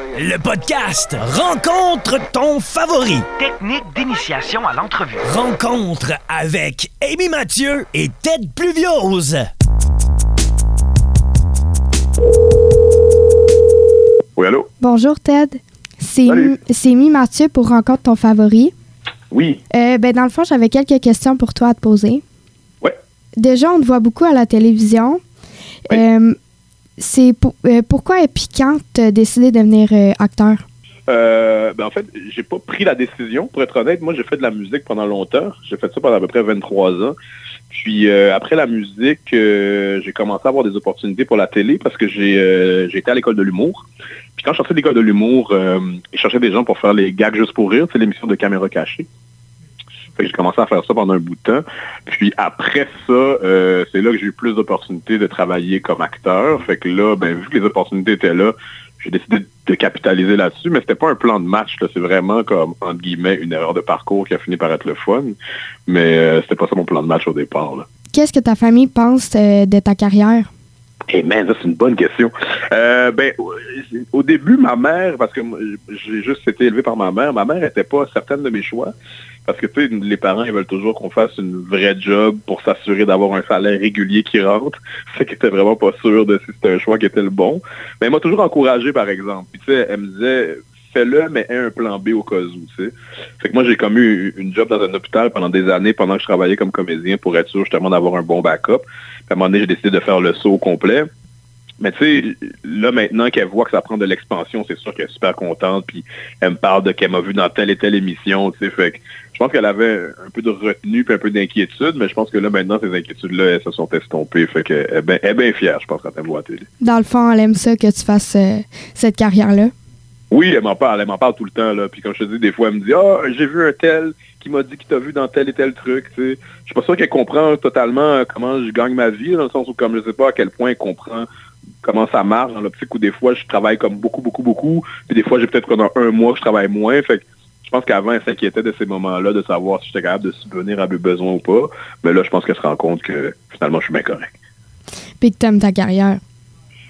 Le podcast Rencontre ton favori. Technique d'initiation à l'entrevue. Rencontre avec Amy Mathieu et Ted Pluviose. Oui, allô? Bonjour Ted. C'est Mi Mathieu pour Rencontre ton favori. Oui. Euh, ben, dans le fond, j'avais quelques questions pour toi à te poser. Ouais. Déjà, on te voit beaucoup à la télévision. Oui. Euh, c'est pour- euh, pourquoi quand t'as décidé de devenir euh, acteur? Euh, ben en fait, j'ai pas pris la décision. Pour être honnête, moi, j'ai fait de la musique pendant longtemps. J'ai fait ça pendant à peu près 23 ans. Puis euh, après la musique, j'ai commencé à avoir des opportunités pour la télé parce que j'ai été à l'école de l'humour. Puis quand je sortais de l'école de l'humour, ils cherchaient des gens pour faire les gags juste pour rire, c'est l'émission de caméra cachée. J'ai commencé à faire ça pendant un bout de temps. Puis après ça, euh, c'est là que j'ai eu plus d'opportunités de travailler comme acteur. Fait que là, ben, vu que les opportunités étaient là, j'ai décidé de capitaliser là-dessus, mais c'était pas un plan de match. C'est vraiment comme, entre guillemets, une erreur de parcours qui a fini par être le fun. Mais euh, c'était pas ça mon plan de match au départ. Qu'est-ce que ta famille pense euh, de ta carrière? Eh man, ça c'est une bonne question. Euh, ben, au début, ma mère, parce que j'ai juste été élevé par ma mère, ma mère était pas certaine de mes choix. Parce que tu sais, les parents, ils veulent toujours qu'on fasse une vraie job pour s'assurer d'avoir un salaire régulier qui rentre. Fait qu'elle était vraiment pas sûre de si c'était un choix qui était le bon. Mais elle m'a toujours encouragé, par exemple. Puis tu sais, elle me disait, fais-le, mais aie un plan B au cas où, tu sais. Fait que moi, j'ai comme eu une job dans un hôpital pendant des années, pendant que je travaillais comme comédien, pour être sûr justement d'avoir un bon backup. Puis à un moment donné, j'ai décidé de faire le saut au complet. Mais tu sais, là maintenant qu'elle voit que ça prend de l'expansion, c'est sûr qu'elle est super contente. Puis elle me parle de qu'elle m'a vu dans telle et telle émission. Tu sais, fait que je pense qu'elle avait un peu de retenue puis un peu d'inquiétude, mais je pense que là maintenant ces inquiétudes-là, elles se sont estompées. Fait bien elle est bien fière, je pense, quand elle me voit à télé. Dans le fond, elle aime ça que tu fasses euh, cette carrière-là. Oui, elle m'en parle, elle m'en parle tout le temps là. Puis comme je te dis, des fois, elle me dit ah j'ai vu un tel qui m'a dit qu'il t'a vu dans tel et tel truc. Tu sais, je suis pas sûr qu'elle comprend totalement euh, comment je gagne ma vie dans le sens où comme je sais pas à quel point elle comprend comment ça marche dans l'optique où des fois je travaille comme beaucoup beaucoup beaucoup, puis des fois j'ai peut-être pendant un mois que je travaille moins. Fait que je pense qu'avant elle s'inquiétait de ces moments-là de savoir si j'étais capable de subvenir à mes besoins ou pas. Mais là, je pense qu'elle se rend compte que finalement je suis bien correct. Puis que t'aimes ta carrière.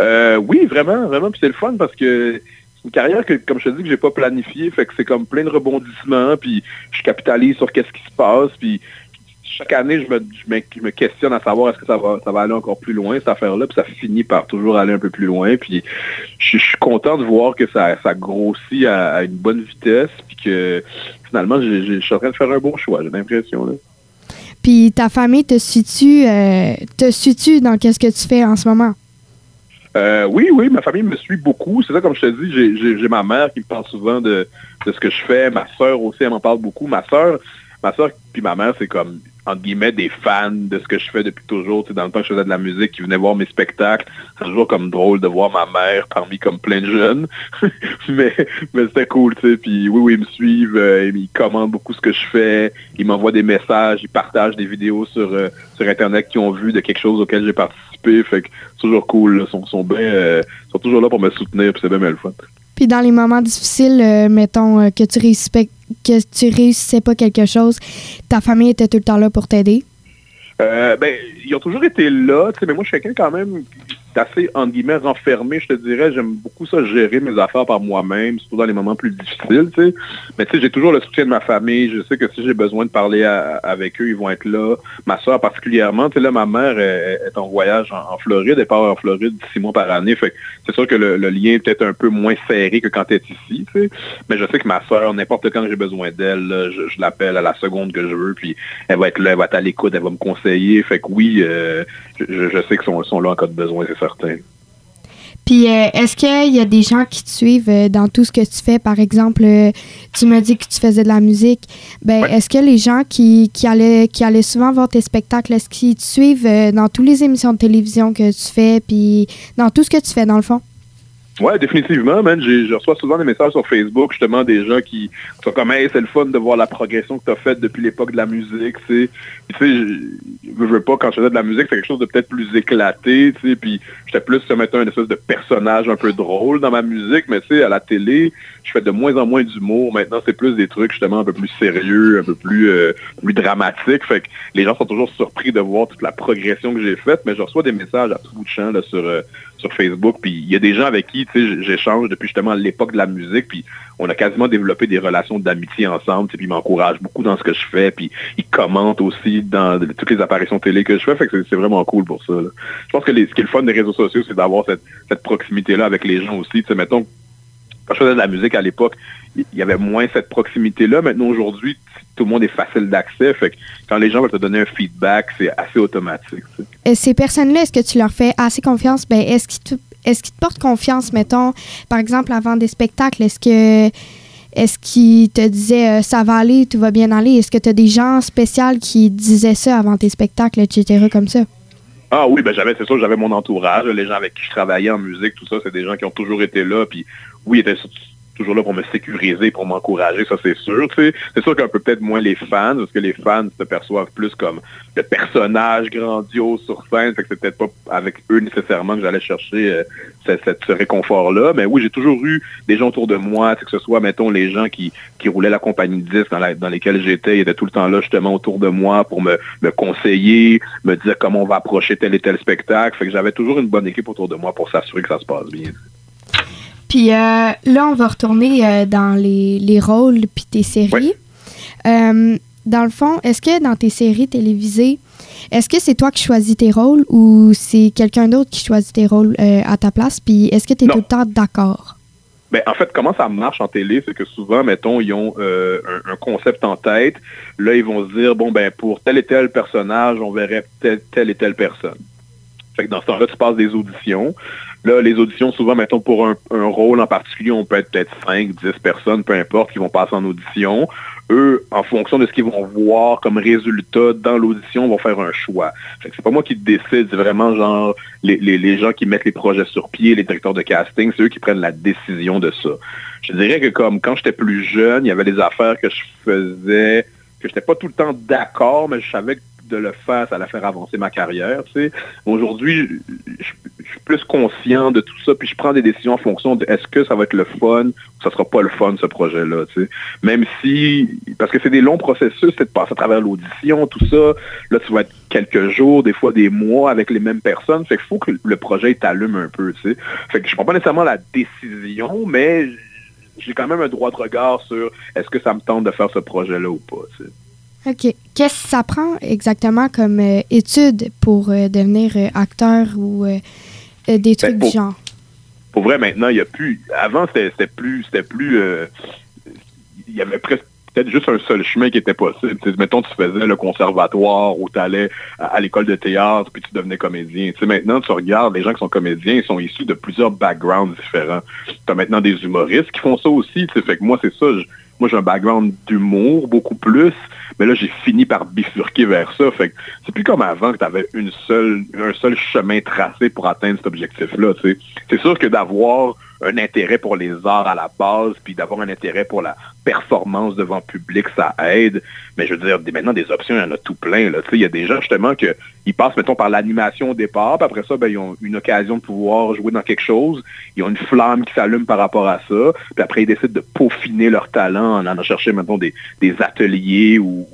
Euh, oui, vraiment, vraiment. Puis c'est le fun parce que c'est une carrière que, comme je te dis, que j'ai pas planifiée. Fait que c'est comme plein de rebondissements. Puis je capitalise sur qu'est-ce qui se passe. Puis chaque année, je me, je me, je me questionne à savoir est-ce que ça va, ça va aller encore plus loin, cette affaire-là. Puis ça finit par toujours aller un peu plus loin. Puis je, je suis content de voir que ça, ça grossit à, à une bonne vitesse. Puis que finalement, je suis en train de faire un bon choix, j'ai l'impression. là. Puis ta famille te suit-tu euh, te suit-tu dans qu'est-ce que tu fais en ce moment? Euh, oui, oui, ma famille me suit beaucoup. C'est ça, comme je te dis, j'ai- ma mère qui me parle souvent de, de ce que je fais. Ma sœur aussi, elle m'en parle beaucoup. Ma sœur, ma sœur puis ma mère, c'est comme, entre guillemets, des fans de ce que je fais depuis toujours. Dans le temps que je faisais de la musique, qui venaient voir mes spectacles. C'est toujours comme drôle de voir ma mère parmi comme plein de jeunes. mais mais c'était cool, tu sais. Puis oui, oui, ils me suivent. euh, ils commandent beaucoup ce que je fais. Ils m'envoient des messages. Ils partagent des vidéos sur, euh, sur Internet qui ont vu de quelque chose auquel j'ai participé. Fait que c'est toujours cool. Ils sont, sont, euh, sont toujours là pour me soutenir. Puis c'est bien, le fun. Puis dans les moments difficiles, mettons que tu réussissais que tu réussissais pas quelque chose, ta famille était tout le temps là pour t'aider? Euh, ben, ils ont toujours été là, mais moi, je suis quelqu'un quand même assez, entre guillemets, renfermé, je te dirais. J'aime beaucoup ça, gérer mes affaires par moi-même, surtout dans les moments plus difficiles, tu sais. Mais tu sais, j'ai toujours le soutien de ma famille. Je sais que si j'ai besoin de parler avec eux, ils vont être là. Ma soeur particulièrement, tu sais, là, ma mère est, en voyage en, Floride. Elle part en Floride six mois par année. Fait c'est sûr que le, lien est peut-être un peu moins serré que quand elle est ici, tu sais. Mais je sais que ma soeur, n'importe quand j'ai besoin d'elle, je l'appelle à la seconde que je veux, puis elle va être là, elle va être à l'écoute, elle va me conseiller. Fait que oui, euh, je, je sais qu'ils sont, sont là en cas de besoin, c'est certain. Puis euh, est-ce qu'il y a des gens qui te suivent euh, dans tout ce que tu fais? Par exemple, euh, tu m'as dit que tu faisais de la musique. Ben, Ouais. est-ce que les gens qui, qui, allaient, qui allaient souvent voir tes spectacles, est-ce qu'ils te suivent dans toutes les émissions de télévision que tu fais, puis dans tout ce que tu fais, dans le fond? Ouais, définitivement, man. Je reçois souvent des messages sur Facebook, justement, des gens qui sont comme, hey, c'est le fun de voir la progression que tu as faite depuis l'époque de la musique, tu sais. Puis, tu sais, je veux pas, quand je faisais de la musique, c'est quelque chose de peut-être plus éclaté, tu sais. Puis, j'étais plus, comme étant un espèce de personnage un peu drôle dans ma musique, mais tu sais, à la télé, je fais de moins en moins d'humour. Maintenant, c'est plus des trucs, justement, un peu plus sérieux, un peu plus, euh, plus dramatiques. Fait que les gens sont toujours surpris de voir toute la progression que j'ai faite, mais je reçois des messages à tout bout de champ, là, sur, euh, sur Facebook. Puis il y a des gens avec qui j'échange depuis justement l'époque de la musique. Puis on a quasiment développé des relations d'amitié ensemble. Puis ils m'encouragent beaucoup dans ce que je fais. Puis ils commentent aussi dans toutes les apparitions télé que je fais. Que c'est vraiment cool pour ça. Je pense que ce qui est le fun des réseaux sociaux, c'est d'avoir cette, cette proximité-là avec les gens aussi. sais mettons, quand je faisais de la musique à l'époque, il y avait moins cette proximité-là. Maintenant, aujourd'hui, tout le monde est facile d'accès. Fait que quand les gens veulent te donner un feedback, c'est assez automatique. Et ces personnes-là, est-ce que tu leur fais assez confiance? Ben, est-ce qu'ils te, est-ce te portent confiance, mettons, par exemple, avant des spectacles? Est-ce que est-ce qu'ils te disaient euh, ça va aller, tout va bien aller? Est-ce que tu as des gens spéciaux qui disaient ça avant tes spectacles, etc., comme ça? Ah oui, ben j'avais, c'est sûr, j'avais mon entourage, les gens avec qui je travaillais en musique, tout ça, c'est des gens qui ont toujours été là, puis oui, ils étaient toujours là pour me sécuriser, pour m'encourager, ça c'est sûr. C'est sûr qu'un peu peut-être moins les fans, parce que les fans se perçoivent plus comme le personnage grandiose sur scène, fait que c'est peut-être pas avec eux nécessairement que j'allais chercher euh, ce réconfort-là. Mais oui, j'ai toujours eu des gens autour de moi, que ce soit, mettons, les gens qui, qui roulaient la compagnie de disques dans, dans lesquels j'étais, ils étaient tout le temps là justement autour de moi pour me, me conseiller, me dire comment on va approcher tel et tel spectacle. Fait que j'avais toujours une bonne équipe autour de moi pour s'assurer que ça se passe bien. Puis euh, là, on va retourner euh, dans les, rôles puis tes séries. Euh, dans le fond, est-ce que dans tes séries télévisées, est-ce que c'est toi qui choisis tes rôles ou c'est quelqu'un d'autre qui choisit tes rôles à ta place? Puis est-ce que tu es tout le temps d'accord? Ben, en fait, comment ça marche en télé, c'est que souvent, mettons, ils ont un, concept en tête. Là, ils vont se dire, bon, ben, pour tel et tel personnage, on verrait telle, telle et telle personne. Fait que dans ce temps-là, tu passes des auditions. Là, les auditions, souvent, mettons, pour un, rôle en particulier, on peut être peut-être 5, 10 personnes, peu importe, qui vont passer en audition. Eux, en fonction de ce qu'ils vont voir comme résultat dans l'audition, vont faire un choix. C'est pas moi qui décide, c'est vraiment genre les, les, gens qui mettent les projets sur pied, les directeurs de casting, c'est eux qui prennent la décision de ça. Je dirais que comme quand j'étais plus jeune, il y avait des affaires que je faisais que j'étais pas tout le temps d'accord, mais je savais que de le faire, ça allait faire avancer ma carrière. Tu sais. Aujourd'hui, je, plus conscient de tout ça, puis je prends des décisions en fonction de est-ce que ça va être le fun ou ça sera pas le fun, ce projet-là. Tu sais. Même si, parce que c'est des longs processus, c'est de passer à travers l'audition, tout ça. Là, tu vas être quelques jours, des fois des mois avec les mêmes personnes. Fait qu'il faut que le projet t'allume un peu. Tu sais. Fait que je prends pas nécessairement la décision, mais j'ai quand même un droit de regard sur est-ce que ça me tente de faire ce projet-là ou pas. Tu sais. OK. Qu'est-ce que ça prend exactement comme euh, étude pour euh, devenir euh, acteur ou des ben, trucs du genre? Pour vrai, maintenant, il n'y a plus. Avant, c'était plus. C'était plus. Il y avait presque peut-être juste un seul chemin qui était possible. mettons, tu faisais le conservatoire ou tu allais à, l'école de théâtre puis tu devenais comédien. maintenant, tu regardes les gens qui sont comédiens, ils sont issus de plusieurs backgrounds différents. Tu as maintenant des humoristes qui font ça aussi. Fait que moi, c'est ça. Moi, j'ai un background d'humour beaucoup plus. Mais là, j'ai fini par bifurquer vers ça. C'est plus comme avant que tu avais une seule, un seul chemin tracé pour atteindre cet objectif-là. C'est sûr que d'avoir un intérêt pour les arts à la base, puis d'avoir un intérêt pour la performance devant public, ça aide. Mais je veux dire, maintenant, des options, il y en a tout plein. Il y a des gens, justement, que ils passent, mettons, par l'animation au départ, puis après ça, ben, ils ont une occasion de pouvoir jouer dans quelque chose. Ils ont une flamme qui s'allume par rapport à ça. Puis après, ils décident de peaufiner leur talent en allant chercher, mettons, des, des ateliers ou,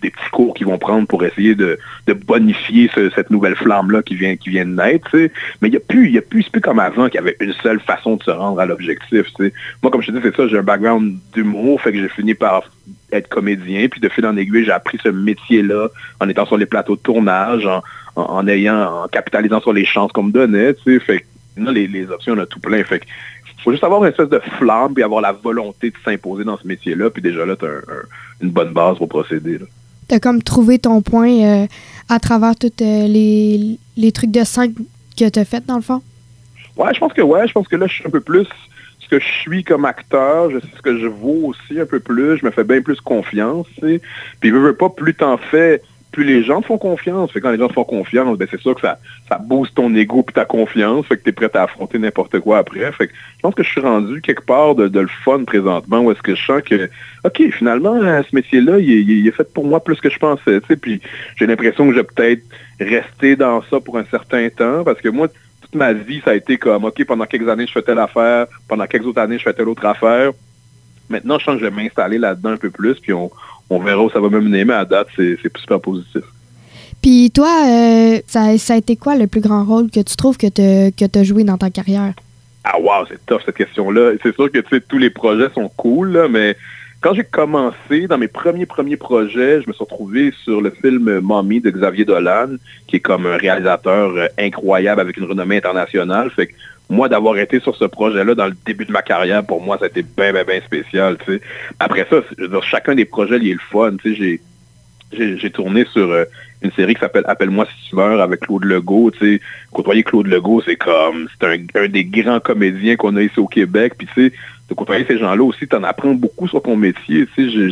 des petits cours qu'ils vont prendre pour essayer de, bonifier cette nouvelle flamme-là qui vient, qui vient de naître. Mais il n'y a plus, a plus, plus comme avant qu'il y avait une seule façon de se rendre à l'objectif. Moi, comme je te dis, c'est ça, j'ai un background d'humour, fait que j'ai fini par être comédien, puis de fil en aiguille, j'ai appris ce métier-là en étant sur les plateaux de tournage, en, ayant, en capitalisant sur les chances qu'on me donnait, tu sais, fait que les, les options, on a tout plein, fait que faut juste avoir une espèce de flamme puis avoir la volonté de s'imposer dans ce métier-là, puis déjà là, tu as une bonne base pour procéder. Tu as comme trouvé ton point euh, à travers tous euh, les, les, trucs de scène que tu as fait, dans le fond? Ouais, je pense que ouais, je pense que là, je suis un peu plus que je suis comme acteur, je sais ce que je vaux aussi un peu plus, je me fais bien plus confiance, Puis je veux pas, plus t'en fais, plus les gens te font confiance. Quand les gens te font confiance, ben c'est sûr que ça, ça booste ton ego puis ta confiance, fait que t'es prêt à affronter n'importe quoi après. Fait que je pense que je suis rendu quelque part de, le fun présentement où est-ce que je sens que, OK, finalement, ce métier-là, il, est fait pour moi plus que je pensais, Puis j'ai l'impression que je vais peut-être rester dans ça pour un certain temps parce que moi, ma vie, ça a été comme, OK, pendant quelques années, je fais telle affaire, pendant quelques autres années, je fais telle autre affaire. Maintenant, je sens que je vais m'installer là-dedans un peu plus, puis on, verra où ça va me mener, mais à date, c'est super positif. Puis toi, euh, ça, ça a été quoi le plus grand rôle que tu trouves que tu as joué dans ta carrière? Ah wow, c'est tough cette question-là. C'est sûr que tu sais, tous les projets sont cool, là, mais quand j'ai commencé, dans mes premiers premiers projets, je me suis retrouvé sur le film Mommy de Xavier Dolan, qui est comme un réalisateur euh, incroyable avec une renommée internationale. Que moi, d'avoir été sur ce projet-là dans le début de ma carrière, pour moi, ça a été bien, bien, bien spécial. Après ça, je chacun des projets, il est le fun. J'ai tourné sur euh, une série qui s'appelle Appelle-moi si tu meurs avec Claude Legault. Tu sais, côtoyer Claude Legault, c'est comme c'est un, un, des grands comédiens qu'on a ici au Québec. Puis tu sais, de côtoyer ces gens-là aussi, tu en apprends beaucoup sur ton métier. Tu sais,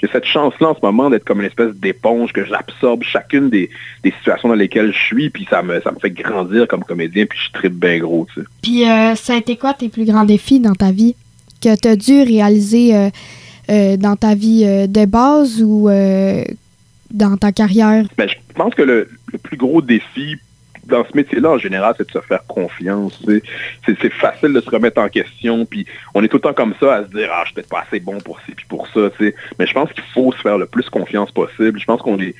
j'ai cette chance-là en ce moment d'être comme une espèce d'éponge que j'absorbe chacune des, des, situations dans lesquelles je suis, puis ça me, ça me fait grandir comme comédien, puis je tripe bien gros. Tu sais. Puis euh, ça a été quoi tes plus grands défis dans ta vie que tu as dû réaliser euh, euh, dans ta vie de base ou dans ta carrière? Ben, je pense que le, plus gros défi dans ce métier-là, en général, c'est de se faire confiance. C'est facile de se remettre en question, puis on est tout le temps comme ça à se dire Ah, je suis peut-être pas assez bon pour ci pour ça. Mais je pense qu'il faut se faire le plus confiance possible. Je pense qu'on est.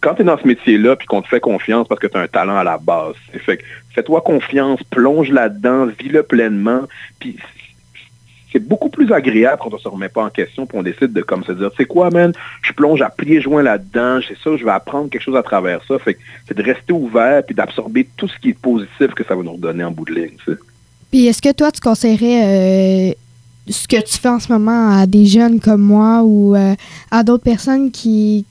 quand tu es dans ce métier-là, puis qu'on te fait confiance parce que tu as un talent à la base, fait fais-toi confiance, plonge là-dedans, vis-le pleinement, puis c'est beaucoup plus agréable quand on se remet pas en question puis on décide de comme se dire, c'est quoi, man, je plonge à plier joint là-dedans, c'est ça, je vais apprendre quelque chose à travers ça. Fait c'est de rester ouvert puis d'absorber tout ce qui est positif que ça va nous redonner en bout de ligne. Puis est-ce que toi, tu conseillerais euh, ce que tu fais en ce moment à des jeunes comme moi ou euh, à d'autres personnes qui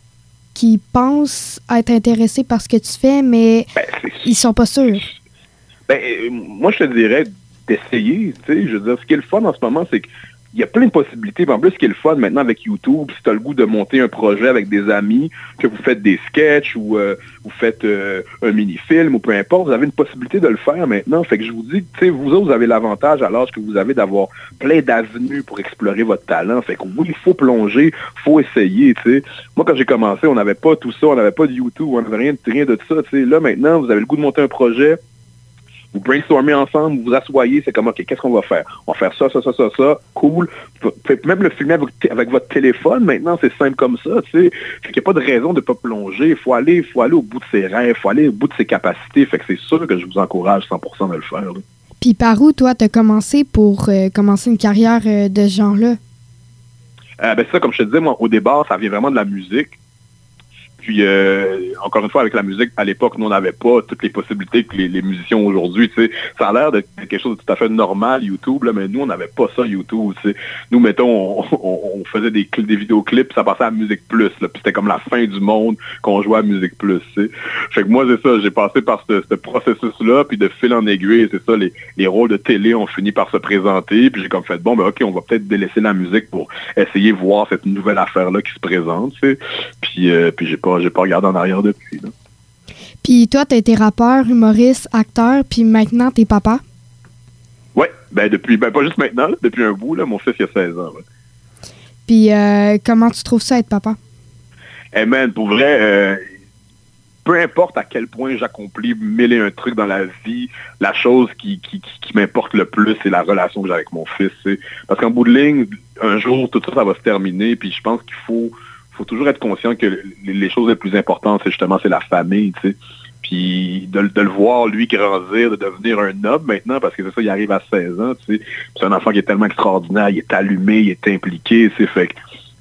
qui pensent être intéressés par ce que tu fais, mais ben, ils sont pas sûrs? Ben, euh, moi, je te dirais d'essayer. Tu sais, je veux dire, ce qui est le fun en ce moment, c'est qu'il y a plein de possibilités. En plus, ce qui est le fun maintenant avec YouTube, si tu as le goût de monter un projet avec des amis, que vous faites des sketchs ou euh, vous faites euh, un mini-film ou peu importe, vous avez une possibilité de le faire maintenant. Fait que je vous dis, tu sais, vous autres, vous avez l'avantage à l'âge que vous avez d'avoir plein d'avenues pour explorer votre talent. Fait que oui, il faut plonger, faut essayer, tu sais. Moi, quand j'ai commencé, on n'avait pas tout ça, on n'avait pas de YouTube, on n'avait rien, rien de ça, tu. Là, maintenant, vous avez le goût de monter un projet, vous brainstormez ensemble, vous vous asseyez, c'est comme, OK, qu'est-ce qu'on va faire? On va faire ça, ça, ça, ça, ça, cool. Même le filmer avec, votre téléphone, maintenant, c'est simple comme ça, tu sais. Fait qu'il n'y a pas de raison de ne pas plonger. Il faut aller, faut aller au bout de ses rêves, il faut aller au bout de ses capacités. Fait que c'est sûr que je vous encourage 100% de le faire. Puis par où, toi, tu as commencé pour euh, commencer une carrière euh, de ce genre-là? Euh, ben ça, comme je te disais, moi, au départ, ça vient vraiment de la musique. Puis, euh, encore une fois, avec la musique, à l'époque, nous, on n'avait pas toutes les possibilités que les, musiciens aujourd'hui. Ça a l'air de quelque chose de tout à fait normal, YouTube, là, mais nous, on n'avait pas ça, YouTube. sais. Nous, mettons, on, faisait des, des vidéoclips, ça passait à Musique Plus. Puis c'était comme la fin du monde qu'on jouait à Musique Plus. sais. Fait que moi, c'est ça, j'ai passé par ce, processus-là, puis de fil en aiguille, c'est ça, les, les rôles de télé ont fini par se présenter. Puis j'ai comme fait, bon, ben ok, on va peut-être délaisser la musique pour essayer de voir cette nouvelle affaire-là qui se présente. Puis, euh, puis j'ai pas j'ai pas regardé en arrière depuis. Puis toi, tu as été rappeur, humoriste, acteur, puis maintenant, t'es papa? Oui, ben depuis, ben pas juste maintenant, depuis un bout, là, mon fils il a 16 ans. Puis euh, comment tu trouves ça être papa? Eh man, pour vrai, euh, peu importe à quel point j'accomplis mille et un trucs dans la vie, la chose qui, qui, m'importe le plus, c'est la relation que j'ai avec mon fils. Parce qu'en bout de ligne, un jour, tout ça, ça va se terminer, puis je pense qu'il faut faut toujours être conscient que les choses les plus importantes, c'est justement c'est la famille, tu sais. Puis de, le voir, lui, grandir, de devenir un homme maintenant, parce que c'est ça, il arrive à 16 ans, tu sais. C'est un enfant qui est tellement extraordinaire, il est allumé, il est impliqué, sais. Fait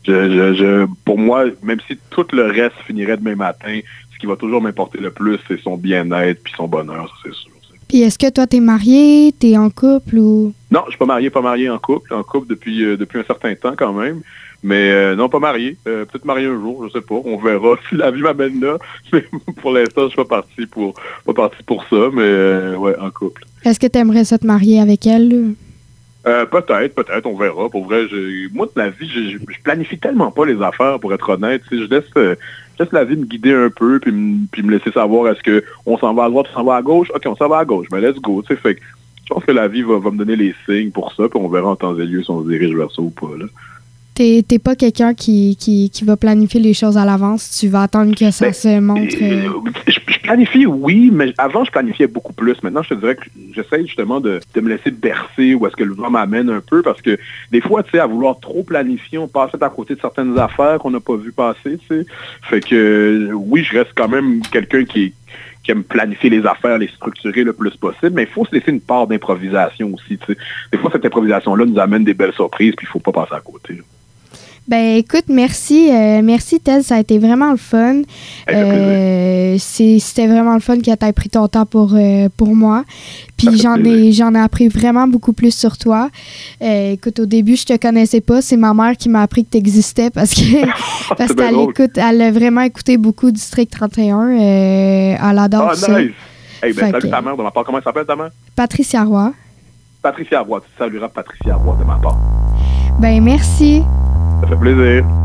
je, je, pour moi, même si tout le reste finirait demain matin, ce qui va toujours m'importer le plus, c'est son bien-être puis son bonheur, ça, c'est sûr. Puis est-ce que toi, t'es marié, t'es en couple ou... Non, je suis pas marié, pas marié en couple. En couple depuis, euh, depuis un certain temps quand même. Mais euh, non, pas marié. Euh, peut-être marié un jour, je sais pas. On verra si la vie m'amène là. Mais pour l'instant, je suis pas parti pour pas parti pour ça, mais euh, ouais, en couple. Est-ce que tu aimerais ça te marier avec elle? peut-être, peut-être, on verra. Pour vrai, moi, de la vie, je, planifie tellement pas les affaires, pour être honnête. je laisse, laisse la vie me guider un peu, puis, me laisser savoir est-ce qu'on s'en va à droite, on s'en va à gauche? OK, on s'en va à gauche, mais let's go. Fait je pense que la vie va, va, me donner les signes pour ça, puis on verra en temps et lieu si on se dirige vers ça ou pas. Là. T'es pas quelqu'un qui, qui, qui, va planifier les choses à l'avance. Tu vas attendre que ça ben, se montre. Euh, je, planifie, oui, mais avant, je planifiais beaucoup plus. Maintenant, je te dirais que j'essaie justement de, de, me laisser bercer où est-ce que le vent m'amène un peu parce que des fois, tu sais, à vouloir trop planifier, on passe à côté de certaines affaires qu'on n'a pas vu passer, tu sais. Fait que, oui, je reste quand même quelqu'un qui, qui aime planifier les affaires, les structurer le plus possible, mais il faut se laisser une part d'improvisation aussi. Des fois, cette improvisation-là nous amène des belles surprises, puis il faut pas passer à côté. Ben écoute, merci. Euh, merci Ted, ça a été vraiment le fun. Euh, C'était vraiment le fun que tu aies pris ton temps pour, euh, pour moi. Puis j'en ai j'en ai appris vraiment beaucoup plus sur toi. Écoute, au début, je te connaissais pas. C'est ma mère qui m'a appris que tu existais parce que parce qu'elle écoute, elle a vraiment écouté beaucoup District 31. elle adore ah, ça. Nice. Hey, ben, salut ta mère de ma part. Comment elle s'appelle ta mère? Patricia Roy. Patricia Roy. Tu salueras Patricia Roy de ma part. Ben merci. Ça fait plaisir.